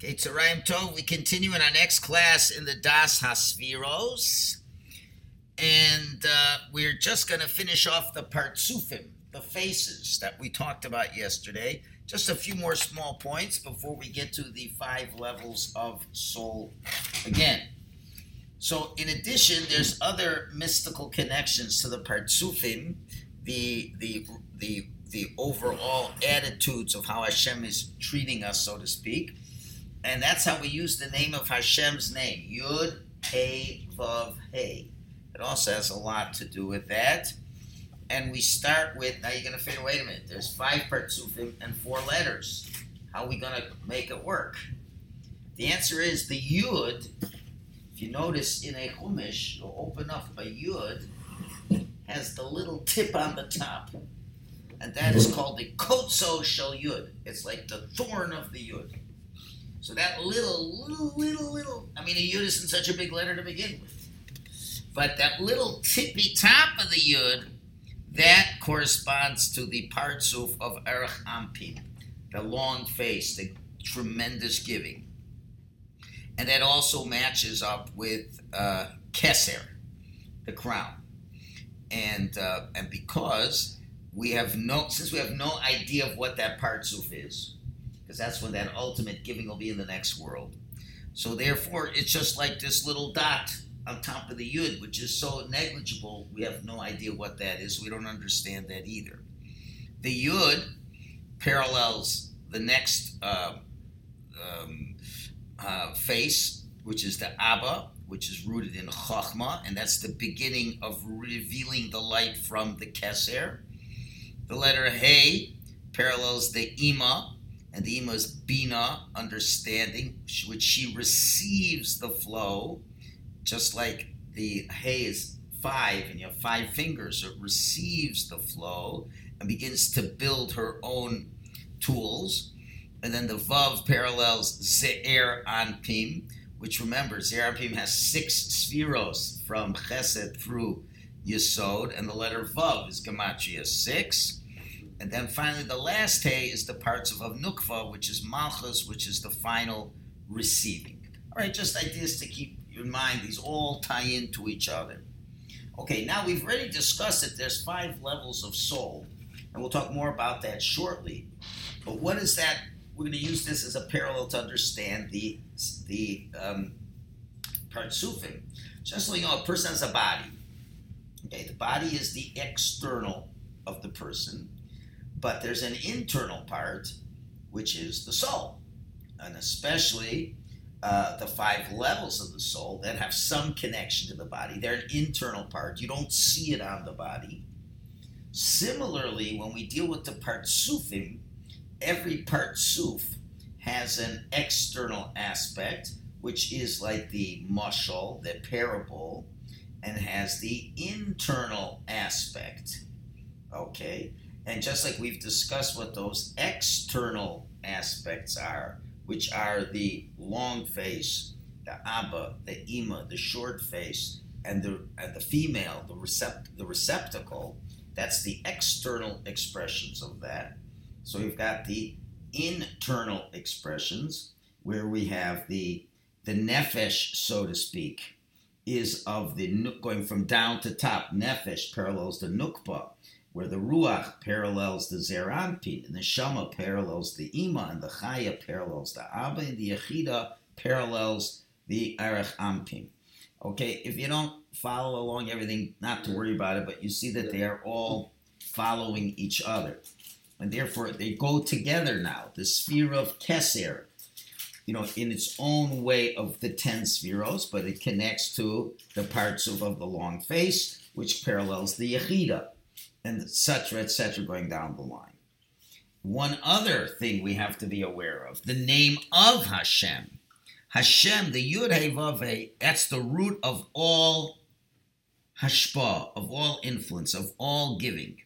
Okay, Tzarayim Tov, we continue in our next class in the Das Hasviros. And uh, we're just going to finish off the Partzufim, the faces that we talked about yesterday. Just a few more small points before we get to the five levels of soul again. So, in addition, there's other mystical connections to the Partzufim, the, the, the, the overall attitudes of how Hashem is treating us, so to speak and that's how we use the name of Hashem's name, Yud He Vav He. It also has a lot to do with that. And we start with now you're gonna figure, wait a minute, there's five partzufim and four letters. How are we gonna make it work? The answer is the Yud, if you notice in a Chumash, you'll open up a Yud, has the little tip on the top. And that is called the Kotso Shel Yud. It's like the thorn of the Yud. So that little, little, little, little, I mean, a yud isn't such a big letter to begin with. But that little tippy top of the yud, that corresponds to the partzuf of Erech Ampim, the long face, the tremendous giving. And that also matches up with uh, Keser, the crown. And, uh, and because we have no, since we have no idea of what that partzuf is, because that's when that ultimate giving will be in the next world. So therefore, it's just like this little dot on top of the yud, which is so negligible, we have no idea what that is. We don't understand that either. The yud parallels the next uh, um, uh, face, which is the Abba, which is rooted in Chachma, and that's the beginning of revealing the light from the Keser. The letter Hey parallels the Ima, and the ima is bina, understanding, which she receives the flow, just like the hay is five, and you have five fingers, it receives the flow and begins to build her own tools. And then the vav parallels ze'er anpim, which remember, ze'er anpim has six spheros from chesed through yesod, and the letter vav is gematria six. And then finally, the last hay is the partzuf, of Nukva, which is Malchus, which is the final receiving. All right, just ideas to keep in mind. These all tie into each other. Okay, now we've already discussed that there's five levels of soul, and we'll talk more about that shortly. But what is that? We're going to use this as a parallel to understand the the um, partzufim. Just so you know, a person has a body. Okay, the body is the external of the person but there's an internal part, which is the soul. And especially uh, the five levels of the soul that have some connection to the body. They're an internal part. You don't see it on the body. Similarly, when we deal with the partzufim, every partzuf has an external aspect, which is like the mushal, the parable, and has the internal aspect. Okay? And just like we've discussed what those external aspects are, which are the long face, the Abba, the Ima, the short face, and the and the female, the recept the receptacle, that's the external expressions of that. So we've got the internal expressions where we have the the nefesh, so to speak, is of the going from down to top. Nefesh parallels the nukba where the Ruach parallels the Ze'er Anpin, and the Shama parallels the Ima, and the Chaya parallels the Abba, and the Yechida parallels the Erech Ampim. Okay, if you don't follow along everything, not to worry about it, but you see that they are all following each other. And therefore, they go together now. The sphere of Keser, you know, in its own way of the ten spheros, but it connects to the partzuf, of the long face, which parallels the Yechida and etc., etc., going down the line. One other thing we have to be aware of the name of Hashem. Hashem, the Yud Hey Vav Hey, that's the root of all hashpa, of all influence, of all giving.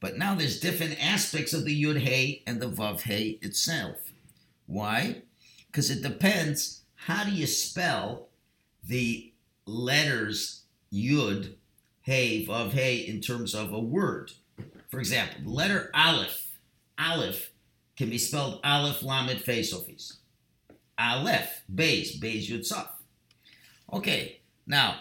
But now there's different aspects of the Yud Hey and the Vav Hey itself. Why? Because it depends how do you spell the letters Yud hey, vav hey in terms of a word. For example, the letter aleph, aleph can be spelled aleph lamed fe sofis. Aleph, Beis, Beis Yud Saf. Okay, now,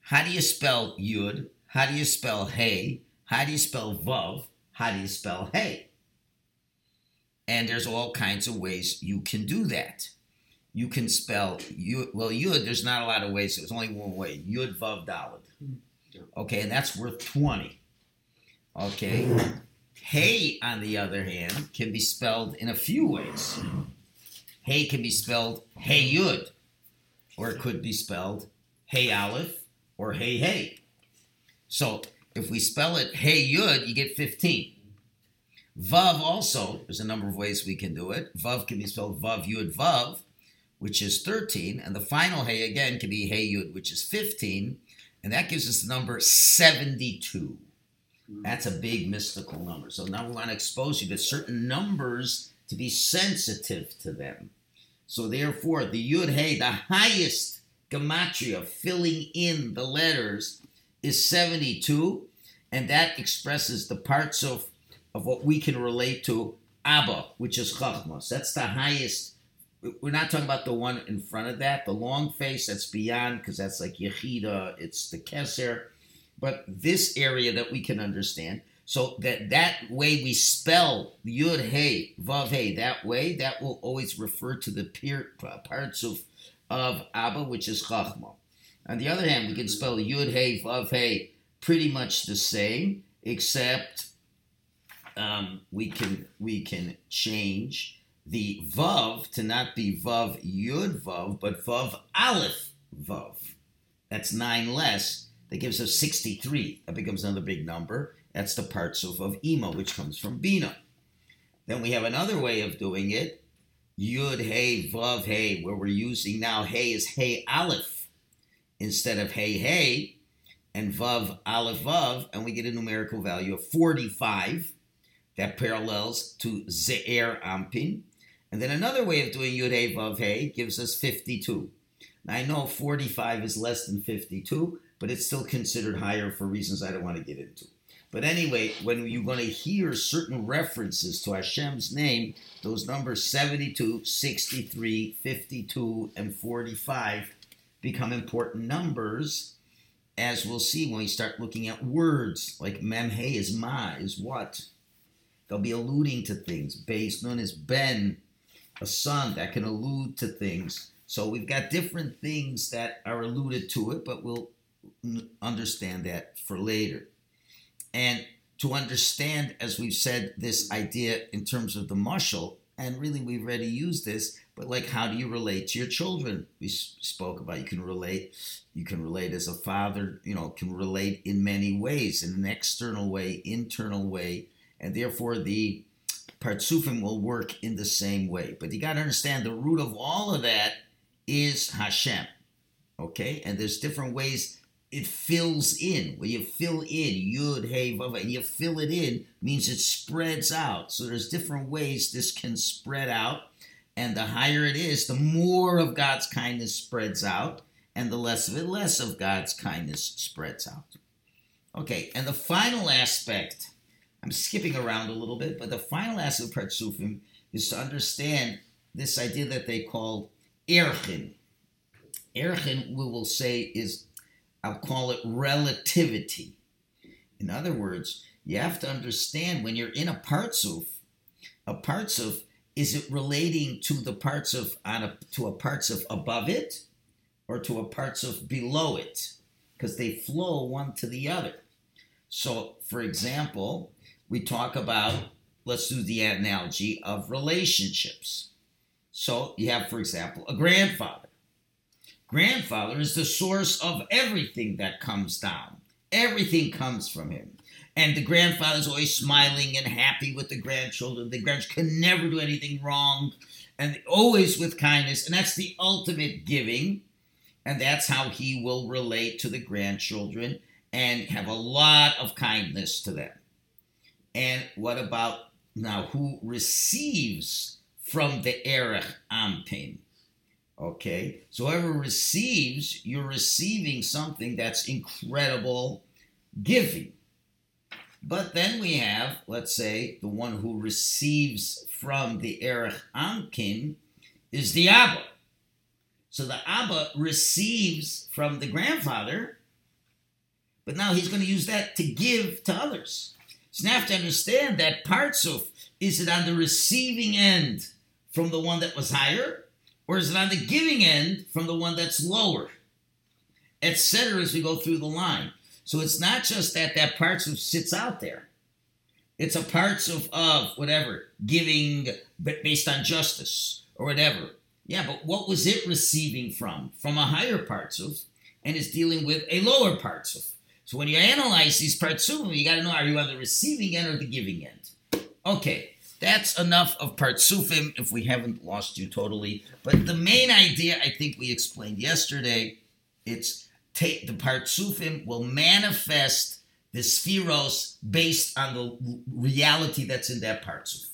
how do you spell Yud? How do you spell Hey? How do you spell Vav? How do you spell Hey? And there's all kinds of ways you can do that. You can spell Yud, well, Yud, there's not a lot of ways. There's only one way Yud, Vav, Daled. Hmm. Okay, and that's worth 20. Okay. Hey, on the other hand, can be spelled in a few ways. Hey can be spelled Hey Yud, or it could be spelled Hey Aleph or Hey Hey. So if we spell it Hey Yud, you get 15. Vav also, there's a number of ways we can do it. Vav can be spelled Vav Yud Vav, which is 13, and the final Hey again can be Hey Yud, which is 15, and that gives us the number 72. Hmm. That's a big mystical number. So now we want to expose you to certain numbers to be sensitive to them. So therefore, the Yud Hey, the highest gematria filling in the letters, is 72, and that expresses the partzuf, of what we can relate to Abba, which is Chachmas. That's the highest. We're not talking about the one in front of that, the long face, that's beyond, because that's like Yechida, it's the Keser. But this area that we can understand, so that that way we spell Yud Hey Vav Hey that way that will always refer to the partzuf of Abba which is Chachma. On the other hand, we can spell Yud Hey Vav Hey pretty much the same, except um, we can we can change the Vav to not be Vav Yud Vav, but Vav Aleph Vav. That's nine less. That gives us 63. That becomes another big number. That's the partzuf of Ima, which comes from Bina. Then we have another way of doing it, Yud Hey Vav Hey, where we're using now Hey is Hey Aleph instead of Hey Hey, and Vav Aleph Vav, and we get a numerical value of 45 that parallels to Ze'er Ampin. And then another way of doing Yud Hey Vav Hey gives us 52. Now I know 45 is less than 52, but it's still considered higher for reasons I don't want to get into. But anyway, when you're going to hear certain references to Hashem's name, those numbers 72, 63, 52, and 45 become important numbers, as we'll see when we start looking at words like memhe is ma, is what. They'll be alluding to things. Base known as ben, a son that can allude to things. So we've got different things that are alluded to it, but we'll understand that for later. And to understand, as we've said, this idea in terms of the mushal, and really we've already used this, but like how do you relate to your children? We spoke about you can relate, you can relate as a father, you know, can relate in many ways, in an external way, internal way, and therefore the partzufim will work in the same way. But you got to understand the root of all of that is Hashem. Okay, and there's different ways it fills in. When you fill in yud, hey, vav, and you fill it in means it spreads out. So there's different ways this can spread out, and the higher it is, the more of God's kindness spreads out, and the less of it, less of God's kindness spreads out. Okay, and the final aspect, I'm skipping around a little bit, but the final aspect of Partzufim is to understand this idea that they call Erchin. Erchin, we will say, is I'll call it relativity. In other words, you have to understand when you're in a partzuf, a partzuf, is it relating to the partzuf on a to a partzuf above it or to a partzuf below it? Because they flow one to the other. So, for example, we talk about let's do the analogy of relationships. So you have, for example, a grandfather grandfather is the source of everything that comes down. Everything comes from him. And the grandfather's always smiling and happy with the grandchildren. The grandchildren can never do anything wrong and always with kindness. And that's the ultimate giving. And that's how he will relate to the grandchildren and have a lot of kindness to them. And what about now who receives from the Erech Ampin? Okay, so whoever receives, you're receiving something that's incredible giving. But then we have, let's say, the one who receives from the Erech Anpin is the Abba. So the Abba receives from the grandfather, but now he's going to use that to give to others. So now you have to understand that Partzuf, is it on the receiving end from the one that was higher, or is it on the giving end from the one that's lower? Etc. as we go through the line. So it's not just that that Partzuf sits out there. It's a Partzuf of whatever, giving based on justice or whatever. Yeah, but what was it receiving from? From a higher Partzuf and is dealing with a lower Partzuf. So when you analyze these Partzufim, you got to know are you on the receiving end or the giving end? Okay, that's enough of Partzufim if we haven't lost you totally. But the main idea I think we explained yesterday, it's take the Partzufim will manifest the spheros based on the reality that's in that Partzuf.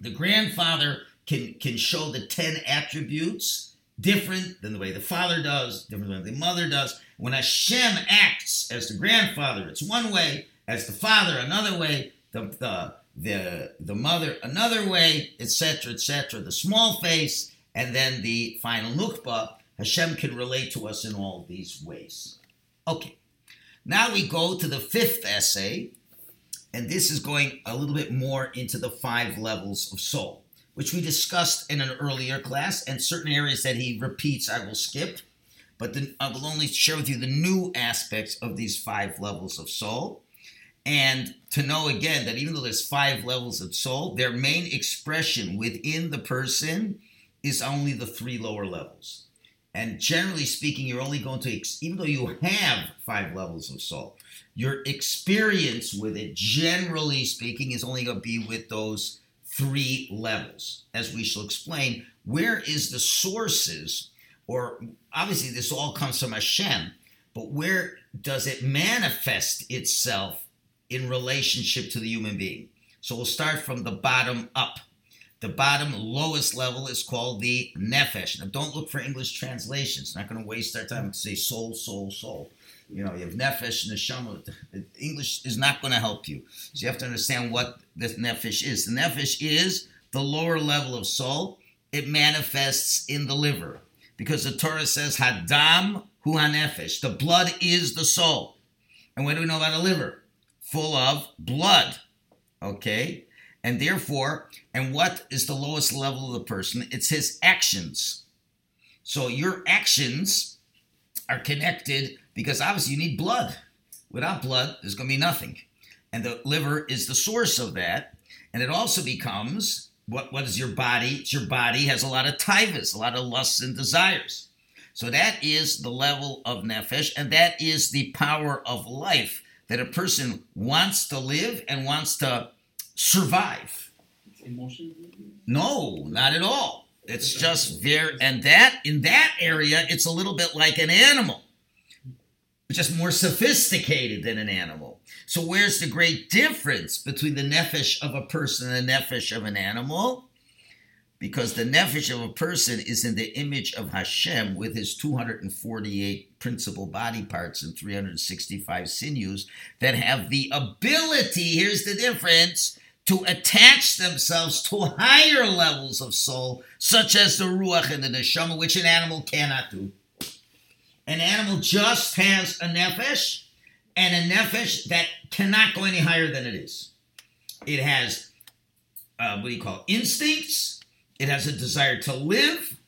The grandfather can can show the 10 attributes different than the way the father does, different than the mother does. When Hashem acts as the grandfather, it's one way, as the father, another way, the, the, the, the mother, another way, etc., etc. The small face, and then the final nukba, Hashem can relate to us in all these ways. Okay, now we go to the fifth essay, and this is going a little bit more into the five levels of soul which we discussed in an earlier class, and certain areas that he repeats I will skip. But then I will only share with you the new aspects of these five levels of soul. And to know again that even though there's five levels of soul, their main expression within the person is only the three lower levels. And generally speaking, you're only going to, even though you have five levels of soul, your experience with it, generally speaking, is only going to be with those three levels. As we shall explain, where is the sources, or obviously this all comes from Hashem, but where does it manifest itself in relationship to the human being? So we'll start from the bottom up. The bottom lowest level is called the nefesh. Now don't look for English translations. Not going to waste our time to say soul, soul, soul. You know, you have nefesh neshama. English is not going to help you. So you have to understand what this nefesh is. The nefesh is the lower level of soul. It manifests in the liver because the Torah says hadam hu hanefesh. The blood is the soul. And what do we know about the liver? Full of blood. Okay? And therefore, and what is the lowest level of the person? It's his actions. So your actions are connected because obviously you need blood. Without blood, there's going to be nothing. And the liver is the source of that. And it also becomes what, what is your body? It's your body has a lot of tivus, a lot of lusts and desires. So that is the level of nefesh, and that is the power of life that a person wants to live and wants to survive. Emotion? No, not at all. It's just there, and that in that area, it's a little bit like an animal just more sophisticated than an animal. So where's the great difference between the nefesh of a person and the nefesh of an animal? Because the nefesh of a person is in the image of Hashem with his 248 principal body parts and 365 sinews that have the ability, here's the difference, to attach themselves to higher levels of soul, such as the ruach and the neshama, which an animal cannot do. An animal just has a nefesh and a nefesh that cannot go any higher than it is. It has, uh, what do you call it, instincts. It has a desire to live.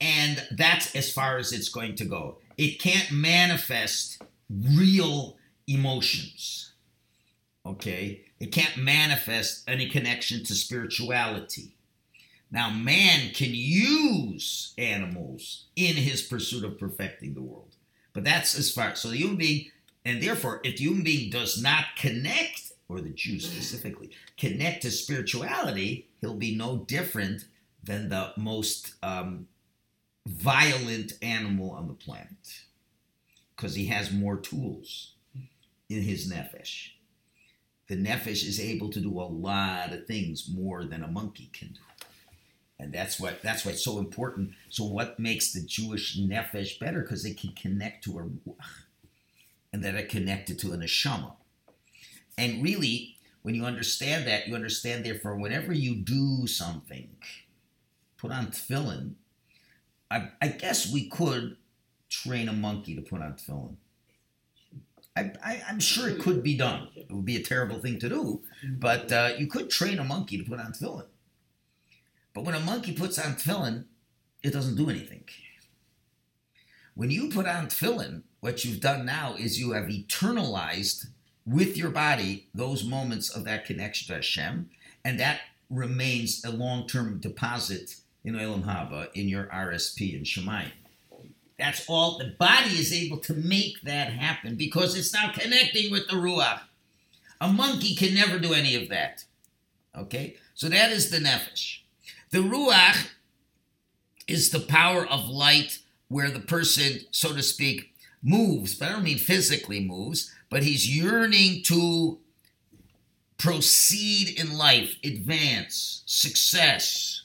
And that's as far as it's going to go. It can't manifest real emotions. Okay? It can't manifest any connection to spirituality. Now, man can use animals in his pursuit of perfecting the world. But that's as far. So the human being, and therefore, if the human being does not connect, or the Jew specifically, connect to spirituality, he'll be no different than the most um, violent animal on the planet. Because he has more tools in his nefesh. The nefesh is able to do a lot of things more than a monkey can do and that's what that's why it's so important. So what makes the Jewish nefesh better? Because they can connect to a ruach, and that are connected to a neshama. And really, when you understand that, you understand therefore, whenever you do something, put on tefillin, I, I guess we could train a monkey to put on tefillin. I, am sure it could be done. It would be a terrible thing to do, but uh, you could train a monkey to put on tefillin. But when a monkey puts on tefillin, it doesn't do anything. When you put on tefillin, what you've done now is you have eternalized with your body those moments of that connection to Hashem, and that remains a long-term deposit in Olam Haba in your RSP and Shemayim. That's all. The body is able to make that happen because it's now connecting with the Ruach. A monkey can never do any of that. Okay? So that is the Nefesh. The Ruach is the power of light where the person, so to speak, moves, but I don't mean physically moves, but he's yearning to proceed in life, advance, success.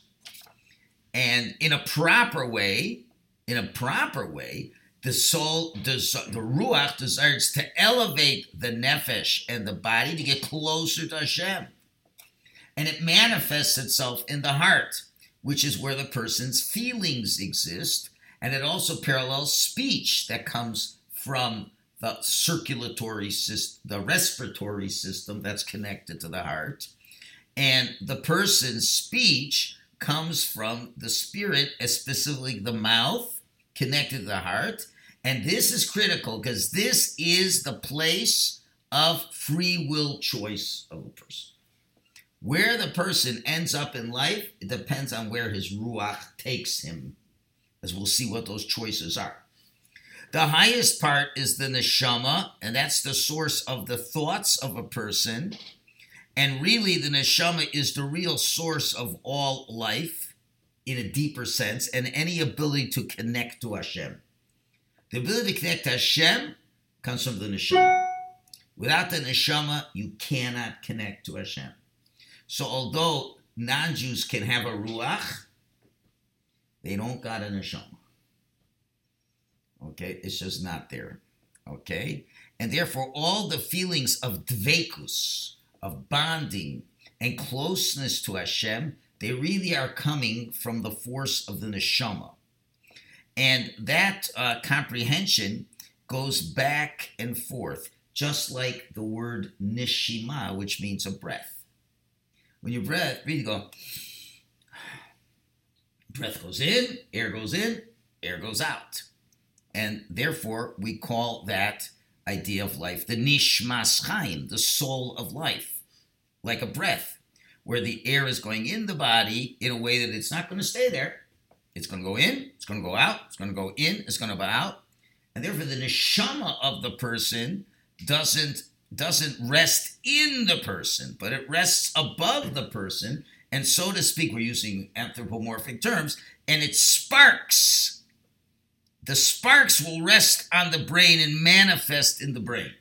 And in a proper way, in a proper way, the soul, the, the ruach desires to elevate the nefesh and the body to get closer to Hashem. And it manifests itself in the heart, which is where the person's feelings exist. And it also parallels speech that comes from the circulatory system, the respiratory system that's connected to the heart. And the person's speech comes from the spirit, specifically the mouth, connected to the heart. And this is critical because this is the place of free will choice of a person. Where the person ends up in life, it depends on where his ruach takes him, as we'll see what those choices are. The highest part is the neshama, and that's the source of the thoughts of a person. And really, the neshama is the real source of all life in a deeper sense, and any ability to connect to Hashem. The ability to connect to Hashem comes from the neshama. Without the neshama, you cannot connect to Hashem. So although non-Jews can have a ruach, they don't got a neshama. Okay, it's just not there. Okay, and therefore all the feelings of dvekus, of bonding and closeness to Hashem, they really are coming from the force of the neshama, and that uh, comprehension goes back and forth, just like the word nishima, which means a breath. When you breath, really go, breath goes in, air goes in, air goes out. And therefore, we call that idea of life the nishmas chaim, the soul of life, like a breath, where the air is going in the body in a way that it's not going to stay there. It's going to go in, it's going to go out, it's going to go in, it's going to go out. And therefore, the neshama of the person doesn't doesn't rest in the person, but it rests above the person. And so to speak, we're using anthropomorphic terms, and it sparks. The sparks will rest on the brain and manifest in the brain.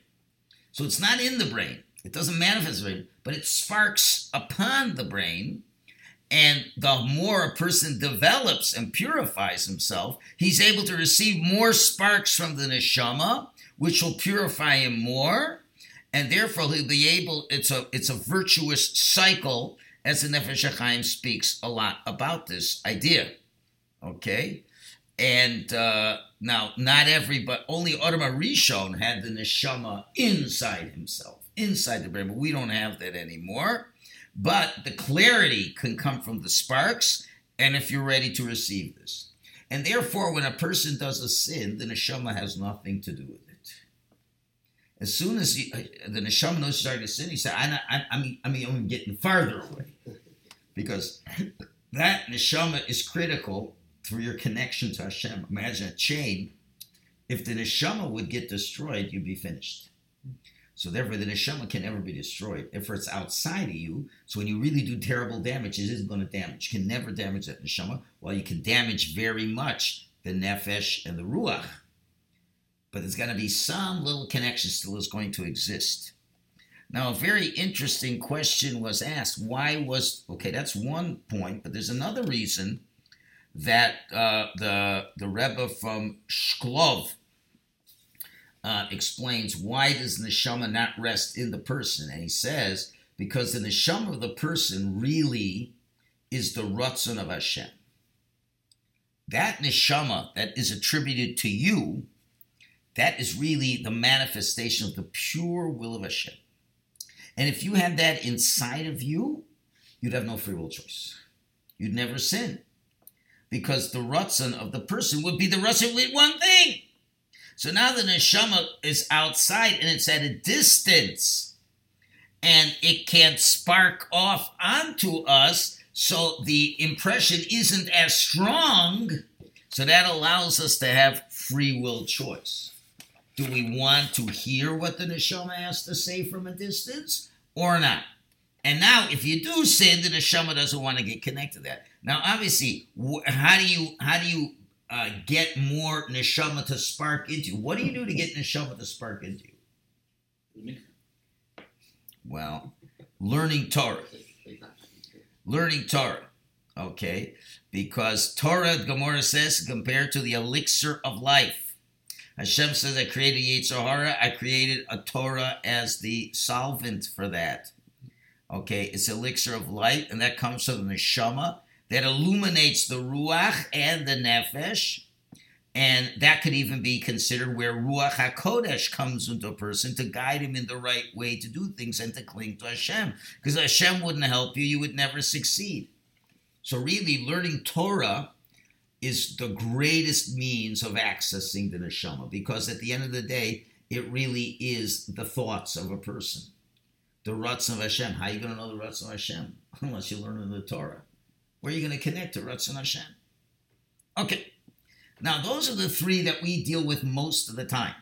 So it's not in the brain, it doesn't manifest brain, but it sparks upon the brain. And the more a person develops and purifies himself, he's able to receive more sparks from the neshama, which will purify him more and therefore he'll be able. It's a it's a virtuous cycle, as the Nefesh HaChaim speaks a lot about this idea. Okay, and uh, now not every, but only Adam Rishon had the neshama inside himself, inside the brain. But we don't have that anymore. But the clarity can come from the sparks, and if you're ready to receive this. And therefore, when a person does a sin, the neshama has nothing to do with it as soon as he, the neshama knows to sin, he said, I, I, I mean, I mean, I'm getting farther away, because that neshama is critical for your connection to Hashem. Imagine a chain. If the neshama would get destroyed, you'd be finished. So therefore, the neshama can never be destroyed. If it's outside of you, so when you really do terrible damage, it isn't going to damage. You can never damage that neshama, while you can damage very much the nefesh and the ruach but there's going to be some little connection still is going to exist. Now, a very interesting question was asked. Why was okay? That's one point, but there's another reason that uh, the the Rebbe from Shklov uh, explains why does neshama not rest in the person, and he says because the neshama of the person really is the rutzon of Hashem. that neshama that is attributed to you, that is really the manifestation of the pure will of Hashem. And if you had that inside of you, you'd have no free will choice. You'd never sin. Because the rutzon of the person would be the rutzon with one thing. So now the neshama is outside and it's at a distance. And it can't spark off onto us. So the impression isn't as strong. So that allows us to have free will choice. Do we want to hear what the neshama has to say from a distance or not? And now, if you do sin, the neshama doesn't want to get connected to that. Now, obviously, how do you how do you uh, get more neshama to spark into? What do you do to get neshama to spark into? Well, learning Torah, learning Torah. Okay, because Torah, Gemara says, compared to the elixir of life. Hashem says, I created Yetzer I created a Torah as the solvent for that. Okay, it's elixir of light, and that comes from the neshama that illuminates the ruach and the nefesh, and that could even be considered where ruach hakodesh comes into a person to guide him in the right way to do things and to cling to Hashem. Because Hashem wouldn't help you, you would never succeed. So really, learning Torah is the greatest means of accessing the neshama, because at the end of the day, it really is the thoughts of a person the Ratzon of Hashem. How are you going to know the Ratzon of Hashem? Unless you learn in the Torah. Where are you going to connect to Ratzon Hashem? Okay. Now, those are the three that we deal with most of the time.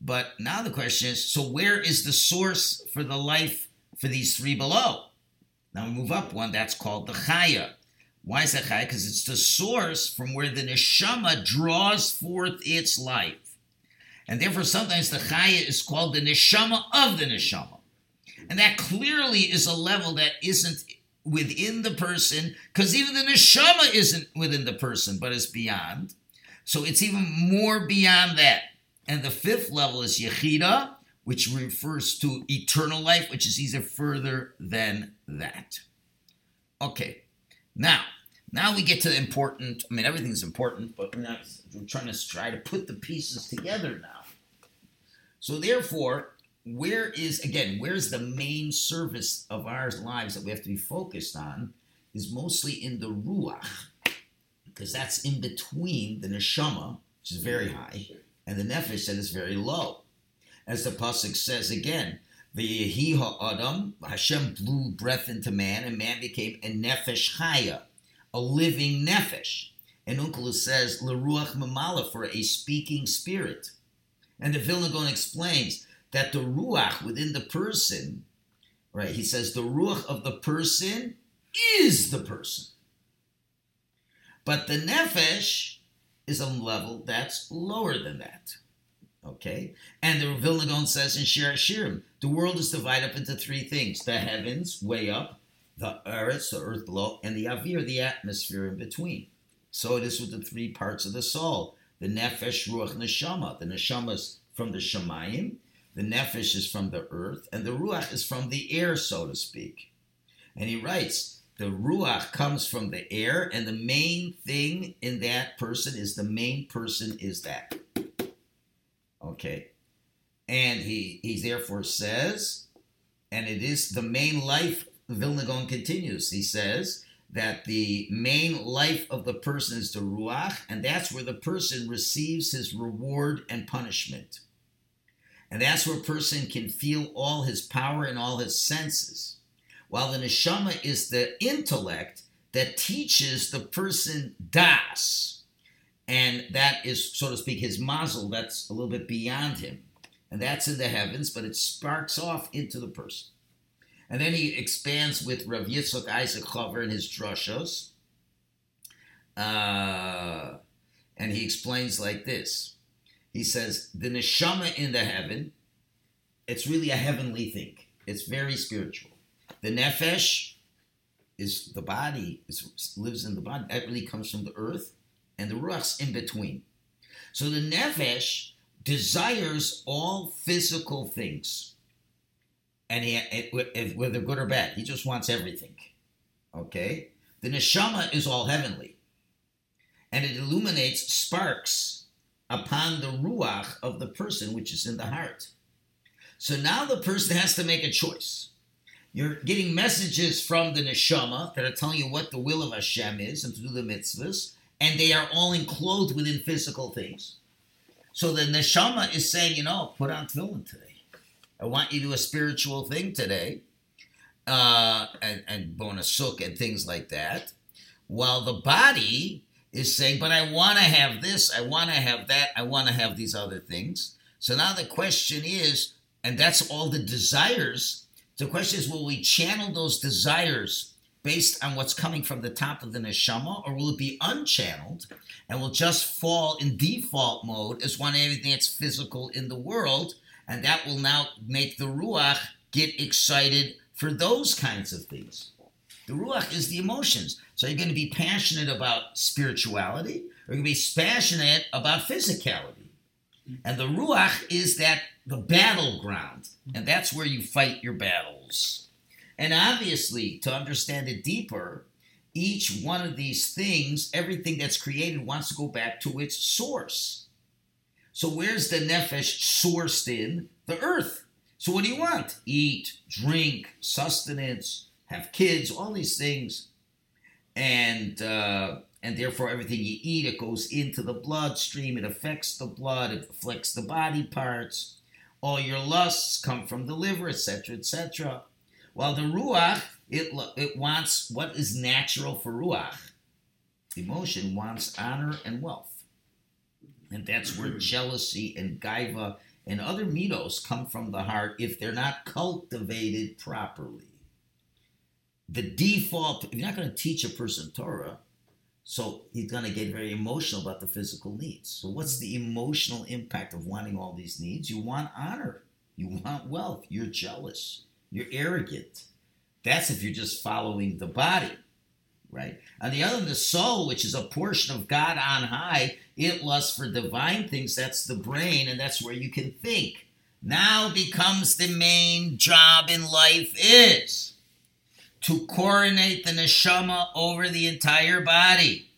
But now the question is so where is the source for the life for these three below? Now we move up one, that's called the Chaya. Why is that Chaya? Because it's the source from where the Neshama draws forth its life. And therefore, sometimes the Chaya is called the Neshama of the Neshama. And that clearly is a level that isn't within the person, because even the neshama isn't within the person, but it's beyond. So it's even more beyond that. And the fifth level is yechida, which refers to eternal life, which is even further than that. Okay, now, now we get to the important. I mean, everything's important, but we're not. We're trying to try to put the pieces together now. So therefore, where is again where's the main service of our lives that we have to be focused on is mostly in the ruach because that's in between the neshama which is very high and the nefesh that is very low as the pasuk says again the yehi adam Hashem blew breath into man and man became a nefesh chaya a living nefesh and Onkelos says leruach mamala for a speaking spirit and the Vilna Gaon explains that the ruach within the person, right? He says the ruach of the person is the person. But the nefesh is a level that's lower than that. Okay? And the Vilna Gaon says in Shir Hashirim, the world is divided up into three things the heavens, way up, the earth, the earth below, and the avir, the atmosphere in between. So it is with the three parts of the soul the nefesh, ruach, neshama. The neshama is from the shemayim, the nefesh is from the earth, and the ruach is from the air, so to speak. And he writes, the ruach comes from the air, and the main thing in that person is the main person is that. Okay. And he, he therefore says, and it is the main life, Vilna Gaon continues, he says, that the main life of the person is the ruach, and that's where the person receives his reward and punishment. And that's where a person can feel all his power and all his senses. While the neshama is the intellect that teaches the person das. And that is, so to speak, his mazel, that's a little bit beyond him. And that's in the heavens, but it sparks off into the person. And then he expands with Rav Yitzchak Isaac Chover in his drushos. Uh, and he explains like this he says the neshama in the heaven, it's really a heavenly thing. It's very spiritual. The nefesh is the body, is, lives in the body. That really comes from the earth, and the ruach's in between. So the nefesh desires all physical things, and he, it, whether good or bad, he just wants everything. Okay, the neshama is all heavenly, and it illuminates sparks upon the ruach of the person, which is in the heart. So now the person has to make a choice. You're getting messages from the neshama that are telling you what the will of Hashem is and to do the mitzvahs, and they are all enclosed within physical things. So the neshama is saying, you know, put on tefillin today. I want you to do a spiritual thing today, uh, and, and bonus suk and things like that. While the body is saying, but I want to have this, I want to have that, I want to have these other things. So now the question is, and that's all the desires. The question is, will we channel those desires based on what's coming from the top of the neshama, or will it be unchanneled and will just fall in default mode as one everything that's physical in the world, and that will now make the ruach get excited for those kinds of things. The ruach is the emotions. So you're going to be passionate about spirituality, or you're going to be passionate about physicality. And the ruach is that the battleground, and that's where you fight your battles. And obviously, to understand it deeper, each one of these things, everything that's created, wants to go back to its source. So where's the nefesh sourced in? The earth. So what do you want? Eat, drink, sustenance, have kids, all these things. And uh, and therefore everything you eat, it goes into the bloodstream, it affects the blood, it affects the body parts. All your lusts come from the liver, etc., etc. While the ruach, it, it wants what is natural for ruach. Emotion wants honor and wealth. And that's where mm-hmm. jealousy and gaiva and other mitos come from the heart if they're not cultivated properly. The default, you're not going to teach a person Torah, so he's going to get very emotional about the physical needs. So, what's the emotional impact of wanting all these needs? You want honor, you want wealth, you're jealous, you're arrogant. That's if you're just following the body, right? On the other the soul, which is a portion of God on high, it lusts for divine things. That's the brain, and that's where you can think. Now becomes the main job in life is to coronate the neshama over the entire body.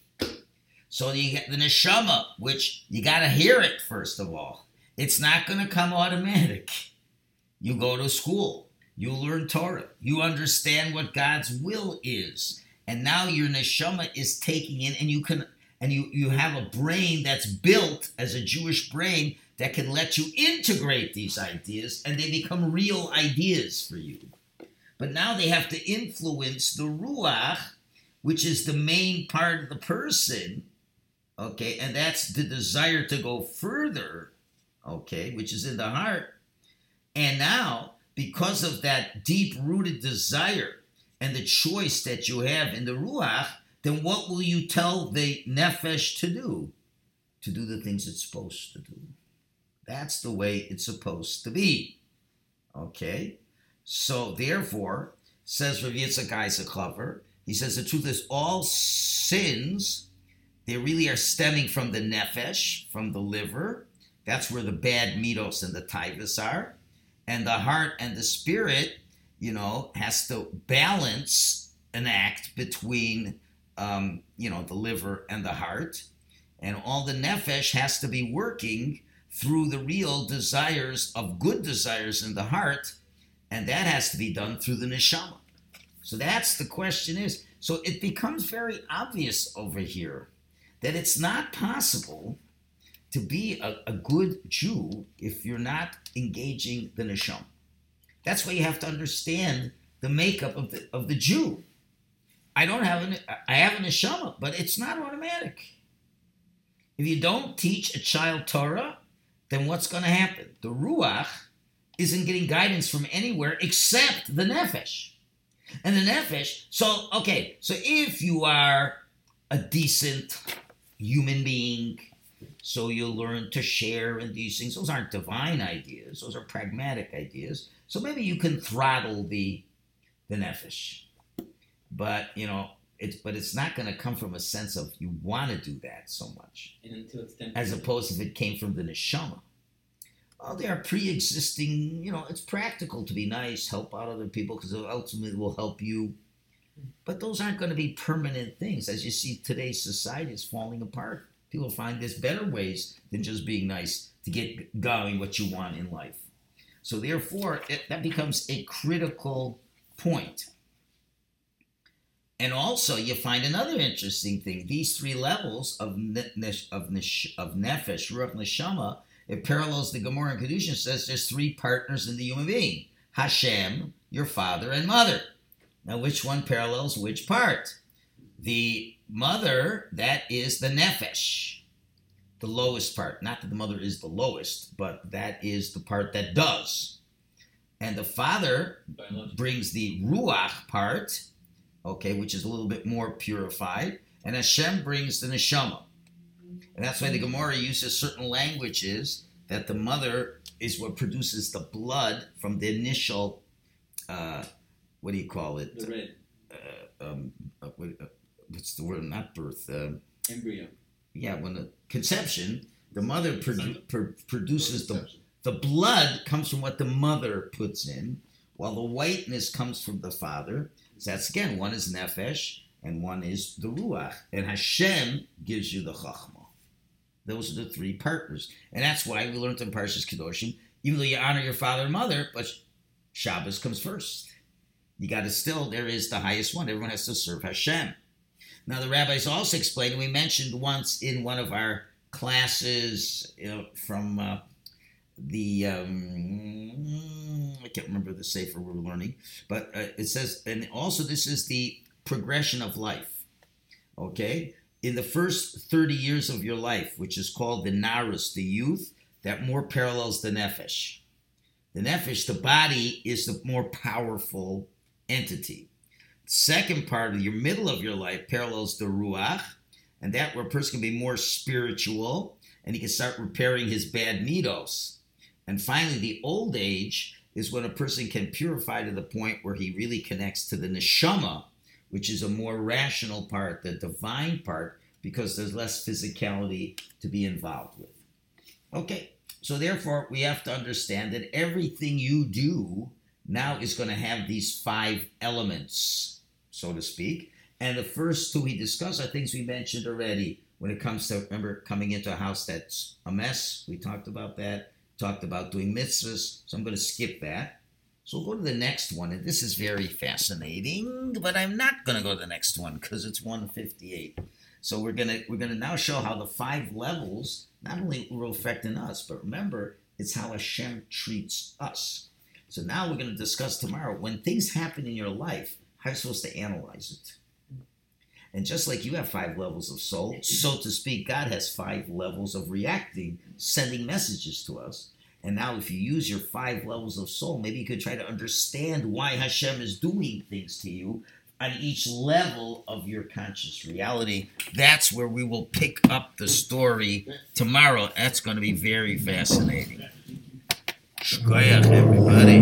So you get the neshama, which you got to hear it first of all. It's not going to come automatic. You go to school, you learn Torah, you understand what God's will is, and now your neshama is taking in, and you can, and you you have a brain that's built as a Jewish brain that can let you integrate these ideas, and they become real ideas for you. But now they have to influence the ruach, which is the main part of the person, okay, and that's the desire to go further, okay, which is in the heart. And now, because of that deep rooted desire and the choice that you have in the ruach, then what will you tell the nefesh to do? To do the things it's supposed to do. That's the way it's supposed to be. Okay? So therefore, says Rav Yitzchak Isaac Chover, he says the truth is all sins, they really are stemming from the nefesh, from the liver. That's where the bad mitos and the tivus are. And the heart and the spirit, you know, has to balance an act between, um, you know, the liver and the heart. And all the nefesh has to be working through the real desires of good desires in the heart and that has to be done through the neshama. So that's the question is. So it becomes very obvious over here that it's not possible to be a, a good Jew if you're not engaging the neshama. That's why you have to understand the makeup of the of the Jew. I don't have an I have an neshama, but it's not automatic. If you don't teach a child Torah, then what's going to happen? The ruach isn't getting guidance from anywhere except the nefesh. And the nefesh, so, okay, so if you are a decent human being, so you'll learn to share in these things. Those aren't divine ideas, those are pragmatic ideas. So maybe you can throttle the, the nefesh. But, you know, it's, but it's not going to come from a sense of you want to do that so much, as opposed if it came from the neshama oh, they are pre-existing. You know, it's practical to be nice, help out other people because it ultimately will help you. But those aren't going to be permanent things. As you see, today's society is falling apart. People find there's better ways than just being nice to get going what you want in life. So therefore, it, that becomes a critical point. And also, you find another interesting thing. These three levels of ne- of, nesh, of nefesh, ruach, neshama, it parallels the Gemara and Kedushin says there's three partners in the human being: Hashem, your father, and mother. Now, which one parallels which part? The mother, that is the nefesh, the lowest part. Not that the mother is the lowest, but that is the part that does. And the father brings the ruach part, okay, which is a little bit more purified, and Hashem brings the neshama. And that's why the Gemara uses certain languages that the mother is what produces the blood from the initial uh, what do you call it? The red. Uh, um, uh, what, uh, what's the word? Not birth. Uh, Embryo. Yeah, when the conception, the mother produ- pr- produces the the blood comes from what the mother puts in, while the whiteness comes from the father. So that's again one is nefesh and one is the ruach, and Hashem gives you the chachma. Those are the three partners, and that's why we learned in Parshas Kedoshim. Even though you honor your father and mother, but Shabbos comes first. You got to still, there is the highest one. Everyone has to serve Hashem. Now, the rabbis also explained, we mentioned once in one of our classes you know, from uh, the, um, I can't remember the sefer we were learning, but uh, it says, and also this is the progression of life. Okay? In the first 30 years of your life, which is called the narus, the youth, that more parallels the nefesh. The nefesh, the body, is the more powerful entity. Second part of your middle of your life parallels the ruach, and that where a person can be more spiritual and he can start repairing his bad midos. And finally, the old age is when a person can purify to the point where he really connects to the neshama, which is a more rational part, the divine part, because there's less physicality to be involved with. Okay, so therefore, we have to understand that everything you do now is going to have these five elements, so to speak. And the first two we discussed are things we mentioned already when it comes to, remember, coming into a house that's a mess. We talked about that, talked about doing mitzvahs. So I'm going to skip that. So we'll go to the next one. And this is very fascinating, but I'm not going to go to the next one because it's 158. So we're gonna we're gonna now show how the five levels not only will affect in us, but remember it's how Hashem treats us. So now we're going to discuss tomorrow when things happen in your life, how you're supposed to analyze it. And just like you have five levels of soul, so to speak, God has five levels of reacting, sending messages to us. And now, if you use your five levels of soul, maybe you could try to understand why Hashem is doing things to you on each level of your conscious reality. That's where we will pick up the story tomorrow. That's going to be very fascinating. Shkoyach, everybody.